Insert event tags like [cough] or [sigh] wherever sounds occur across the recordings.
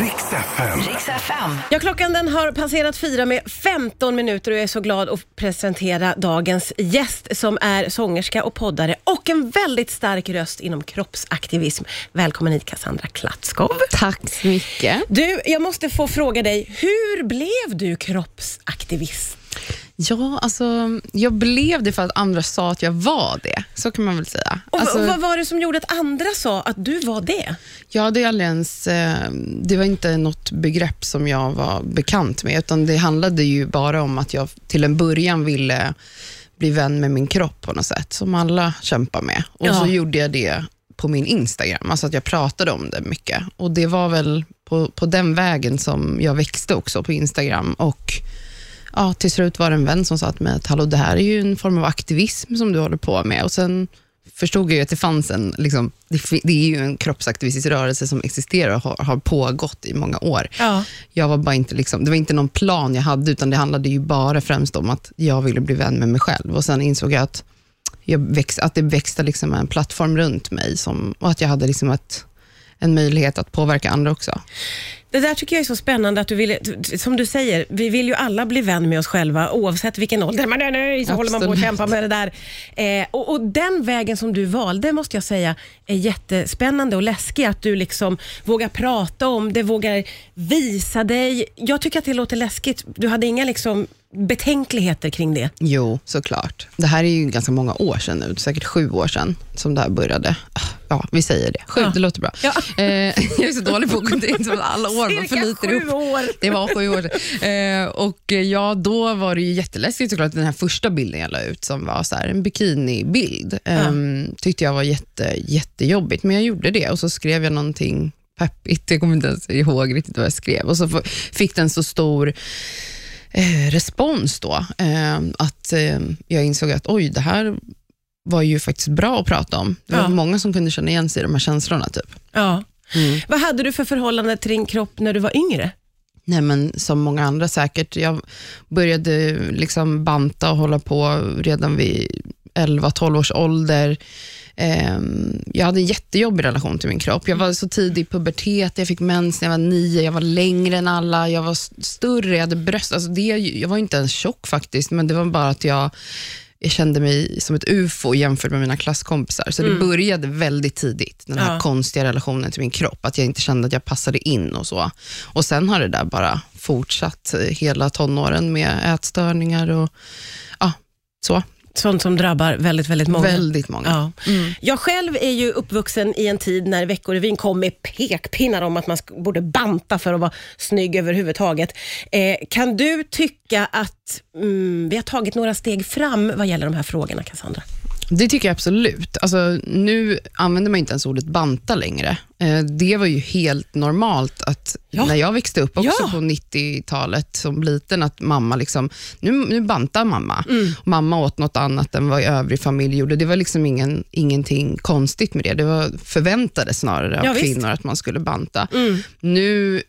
Riks FM. Riks FM. Ja, klockan den har passerat fyra med 15 minuter och jag är så glad att presentera dagens gäst som är sångerska och poddare och en väldigt stark röst inom kroppsaktivism. Välkommen hit Cassandra Klatskov. Tack så mycket. Du, jag måste få fråga dig, hur blev du kroppsaktivist? Ja, alltså, jag blev det för att andra sa att jag var det. Så kan man väl säga. Och, alltså, och vad var det som gjorde att andra sa att du var det? jag hade aldrig ens, eh, det var inte något begrepp som jag var bekant med, utan det handlade ju bara om att jag till en början ville bli vän med min kropp på något sätt, som alla kämpar med. Och Ja. så gjorde jag det på min Instagram, alltså att jag pratade om det mycket. Och det var väl på, på den vägen som jag växte också på Instagram. Och ja, till slut var det en vän som sa till mig att Hallå, det här är ju en form av aktivism som du håller på med. Och sen förstod jag ju att det fanns en, liksom, det, det är ju en kroppsaktivistisk rörelse som existerar och har, har pågått i många år. Ja. Jag var bara inte liksom, det var inte någon plan jag hade, utan det handlade ju bara främst om att jag ville bli vän med mig själv. Och Sen insåg jag att, jag väx, att det växte liksom en plattform runt mig som, och att jag hade liksom ett, en möjlighet att påverka andra också. Det där tycker jag är så spännande att du vill, som du säger, vi vill ju alla bli vän med oss själva oavsett vilken ålder man är i, så håller man på att Absolut. kämpa med det där. Eh, och, och den vägen som du valde måste jag säga är jättespännande och läskig, att du liksom vågar prata om det, vågar visa dig. Jag tycker att det låter läskigt. Du hade inga liksom betänkligheter kring det. Jo, såklart. Det här är ju ganska många år sedan nu, säkert sju år sedan som det här började. Ah, Ja, vi säger det. Sju, Ja. det låter bra. Ja. Eh, [laughs] jag är så dålig på att som att alla år, man Cirka förlitar sju ihop. år. Det var sju år sedan. Eh, och eh, ja, då var det ju jätteläskigt såklart, den här första bilden jag la ut som var så här, en bikinibild. Eh, Tyckte jag var jätte, jättejobbigt, men jag gjorde det och så skrev jag någonting peppigt, jag kommer inte ens ihåg riktigt vad jag skrev. Och så fick den så stor eh, respons då, eh, att eh, jag insåg att oj, det här var ju faktiskt bra att prata om. Det var Ja. många som kunde känna igen sig i de här känslorna. Typ. Ja. Vad hade du för förhållande till din kropp när du var yngre? Nej, men som många andra säkert. Jag började liksom banta och hålla på redan vid 11-12 års ålder. Ehm, jag hade en jättejobbig relation till min kropp. Jag var så tidig i pubertet, jag fick mens när jag var nio, jag var längre än alla, jag var st- större, jag hade bröst. Alltså det, jag var inte ens tjock faktiskt, men det var bara att jag jag kände mig som ett ufo jämfört med mina klasskompisar. Så det började väldigt tidigt, den här Ja. konstiga relationen till min kropp. Att jag inte kände att jag passade in och så. Och Sen har det där bara fortsatt hela tonåren med ätstörningar och ja, så. Sånt som drabbar väldigt, väldigt många. Väldigt många. Ja. Jag själv är ju uppvuxen i en tid när Veckorevyn kom med pekpinnar om att man borde banta för att vara snygg överhuvudtaget. Eh, kan du tycka att mm, vi har tagit några steg fram vad gäller de här frågorna, Cassandra? Det tycker jag absolut. Alltså, nu använder man inte ens ordet banta längre. Eh, det var ju helt normalt att Ja. när jag växte upp, också Ja. på 90-talet som liten, att mamma liksom, nu, nu bantar mamma. Mm. Mamma åt något annat än vad övrig familj gjorde. Det var liksom ingen, ingenting konstigt med det. Det var förväntade snarare av Ja, visst. Mm. kvinnor att man skulle banta. Nu,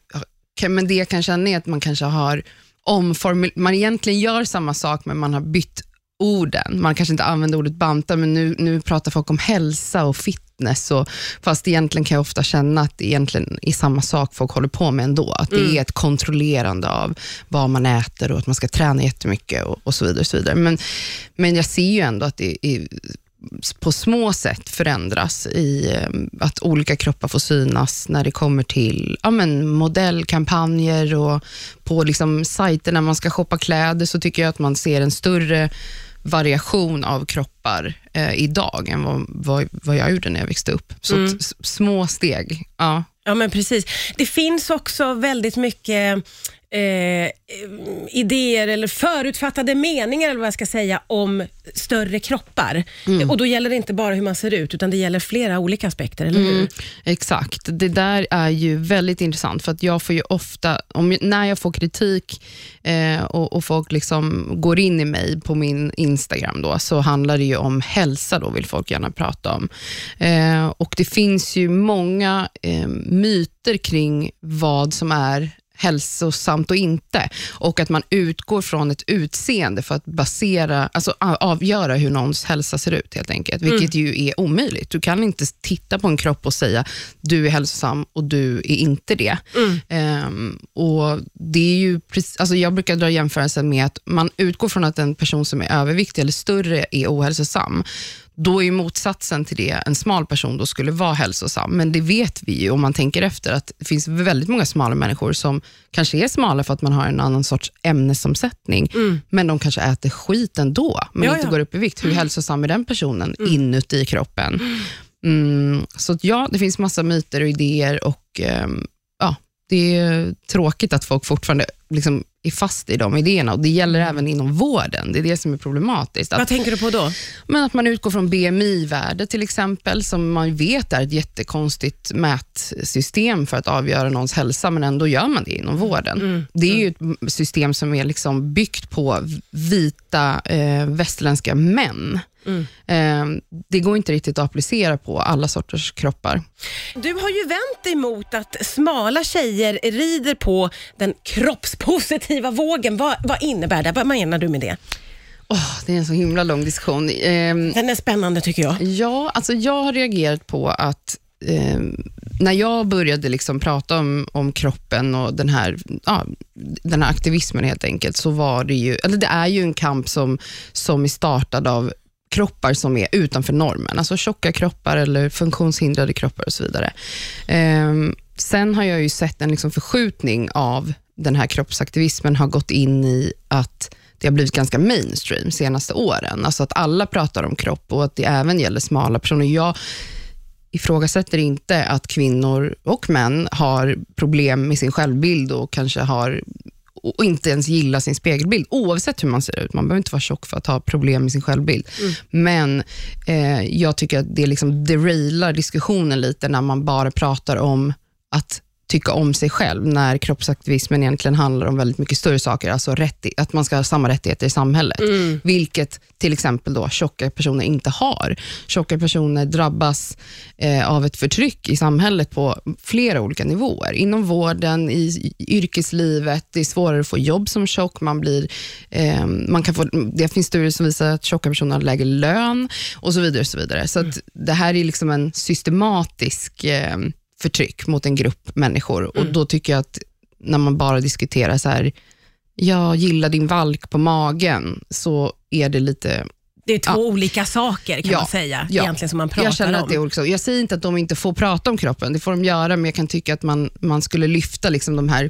kan, men det jag kan känna är att man kanske har omformulerat, man egentligen gör samma sak men man har bytt orden. Man kanske inte använder ordet banta, men nu, nu pratar folk om hälsa och fitness. Och, fast egentligen kan jag ofta känna att det egentligen är samma sak folk håller på med ändå. Att det är ett kontrollerande av vad man äter och att man ska träna jättemycket och, och så vidare. Och så vidare. Men, men jag ser ju ändå att det är på små sätt förändras i eh, att olika kroppar får synas när det kommer till ja, men modellkampanjer och på liksom sajter när man ska shoppa kläder så tycker jag att man ser en större variation av kroppar eh, idag än vad, vad, vad jag gjorde när jag växte upp. Så s- små steg. Ja. Ja, men precis. Det finns också väldigt mycket eh, idéer eller förutfattade meningar eller vad jag ska säga om större kroppar. Och Då gäller det inte bara hur man ser ut, utan det gäller flera olika aspekter, eller hur? Mm, exakt. Det där är ju väldigt intressant, för att jag får ju ofta, om, när jag får kritik eh, och, och folk liksom går in i mig på min Instagram, då, så handlar det ju om hälsa, då vill folk gärna prata om. Eh, och Det finns ju många eh, myter kring vad som är hälsosamt och inte. Och att man utgår från ett utseende för att basera, alltså avgöra hur någons hälsa ser ut helt enkelt, vilket mm. ju är omöjligt. Du kan inte titta på en kropp och säga du är hälsosam och du är inte det. Mm. Um, och det är ju alltså Jag brukar dra jämförelsen med att man utgår från att en person som är överviktig eller större är ohälsosam då är motsatsen till det en smal person då skulle vara hälsosam. Men det vet vi ju om man tänker efter, att det finns väldigt många smala människor som kanske är smala för att man har en annan sorts ämnesomsättning, mm. men de kanske äter skit ändå, men ja, inte ja. går upp i vikt. Hur mm. hälsosam är den personen mm. inuti kroppen? Mm, så ja, det finns massa myter och idéer och um, ja, det är tråkigt att folk fortfarande liksom är fast i de idéerna och det gäller mm. även inom vården. Det är det som är problematiskt. Att, Vad tänker du på då? Men att man utgår från BMI-värde till exempel, som man vet är ett jättekonstigt mätsystem för att avgöra någons hälsa, men ändå gör man det inom vården. Mm. Det är ju ett system som är liksom byggt på vita eh, västerländska män Mm. Eh, det går inte riktigt att applicera på alla sorters kroppar. Du har ju vänt emot att smala tjejer rider på den kroppspositiva vågen. Vad, vad innebär det? Vad menar du med det? Oh, det är en så himla lång diskussion. Eh, Den är spännande tycker jag. Ja, alltså jag har reagerat på att eh, när jag började liksom prata om, om kroppen och den här, ja, den här aktivismen helt enkelt, så var det ju, eller det är ju en kamp som, som är startad av kroppar som är utanför normen, alltså tjocka kroppar eller funktionshindrade kroppar och så vidare. Eh, sen har jag ju sett en liksom förskjutning av den här kroppsaktivismen har gått in i att det har blivit ganska mainstream senaste åren. Alltså att alla pratar om kropp och att det även gäller smala personer. Jag ifrågasätter inte att kvinnor och män har problem med sin självbild och kanske har och inte ens gilla sin spegelbild, oavsett hur man ser ut. Man behöver inte vara tjock för att ha problem med sin självbild. Mm. Men eh, jag tycker att det liksom derailar diskussionen lite när man bara pratar om att tycka om sig själv, när kroppsaktivismen egentligen handlar om väldigt mycket större saker, alltså rätt, att man ska ha samma rättigheter i samhället, mm. vilket till exempel då tjocka personer inte har. Tjocka personer drabbas eh, av ett förtryck i samhället på flera olika nivåer. Inom vården, i, i yrkeslivet, det är svårare att få jobb som tjock, man blir, eh, man kan få, det finns studier som visar att tjocka personer har lägre lön och så vidare. Och så vidare. så mm. det här är liksom en systematisk eh, förtryck mot en grupp människor. Mm. Och Då tycker jag att när man bara diskuterar så här, jag gillar din valk på magen, så är det lite det är två ja. olika saker kan ja, man säga, ja. egentligen som man pratar jag känner om. det också. Jag säger inte att de inte får prata om kroppen, det får de göra, men jag kan tycka att man, man skulle lyfta liksom de här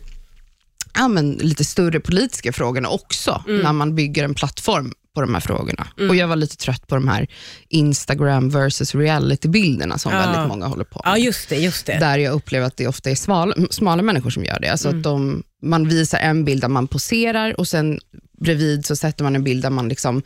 ja, men lite större politiska frågorna också, mm. när man bygger en plattform på de här frågorna. Mm. Och Jag var lite trött på de här Instagram versus reality-bilderna som ja. väldigt många håller på med. Ja, just det, just det. Där jag upplever att det ofta är smala, smala människor som gör det. Alltså mm. att de, man visar en bild där man poserar och sen bredvid så sätter man en bild där man liksom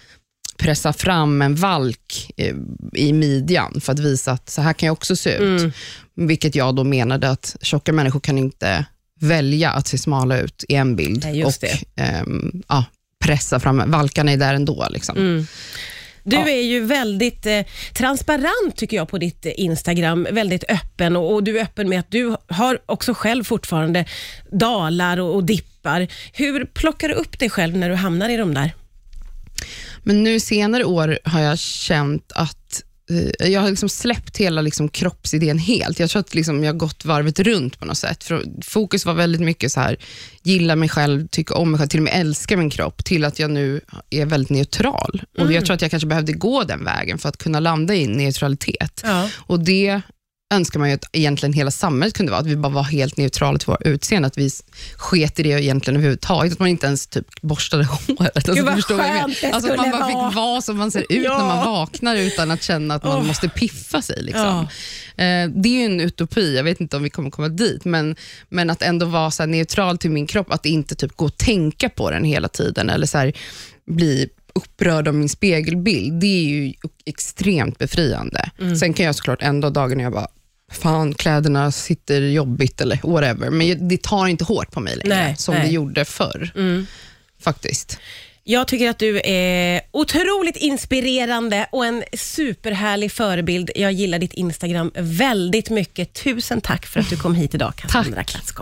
pressar fram en valk eh, i midjan för att visa att så här kan jag också se ut. Mm. Vilket jag då menade att tjocka människor kan inte välja att se smala ut i en bild. Nej, och, ähm, ja, pressa fram, valkarna är där ändå. Liksom. Mm. Du ja. är ju väldigt eh, transparent tycker jag på ditt eh, Instagram, väldigt öppen och, och, du är öppen med att du har också själv fortfarande dalar och, och dippar. Hur plockar du upp dig själv när du hamnar i de där? Men nu senare år har jag känt att jag har liksom släppt hela liksom kroppsidén helt. Jag tror att liksom jag har gått varvet runt på något sätt. För fokus var väldigt mycket så här, gilla mig själv, tycka om mig själv, till och med älska min kropp, till att jag nu är väldigt neutral. Mm. Och Jag tror att jag kanske behövde gå den vägen för att kunna landa i neutralitet. Ja. Och Det önskar man ju att egentligen hela samhället kunde vara, att vi bara var helt neutrala till våra utseende, att vi sket i det egentligen överhuvudtaget, att man inte ens typ borstade [laughs] håret. Alltså, Gud vad skönt det alltså, att man bara vara. fick vara som man ser ut ja. när man vaknar utan att känna att man oh. måste piffa sig. Liksom. Ja. Eh, det är en utopi, jag vet inte om vi kommer komma dit, men, men att ändå vara så neutral till min kropp, att inte typ gå och tänka på den hela tiden, eller så här, bli upprörd av min spegelbild, det är ju extremt befriande. Mm. Sen kan jag såklart ändå dagen när jag bara, fan kläderna sitter jobbigt eller whatever, men det tar inte hårt på mig längre nej, som nej. det gjorde förr. Mm. Faktiskt. Jag tycker att du är otroligt inspirerande och en superhärlig förebild. Jag gillar ditt Instagram väldigt mycket. Tusen tack för att du kom hit idag, Cassandra Klatskov.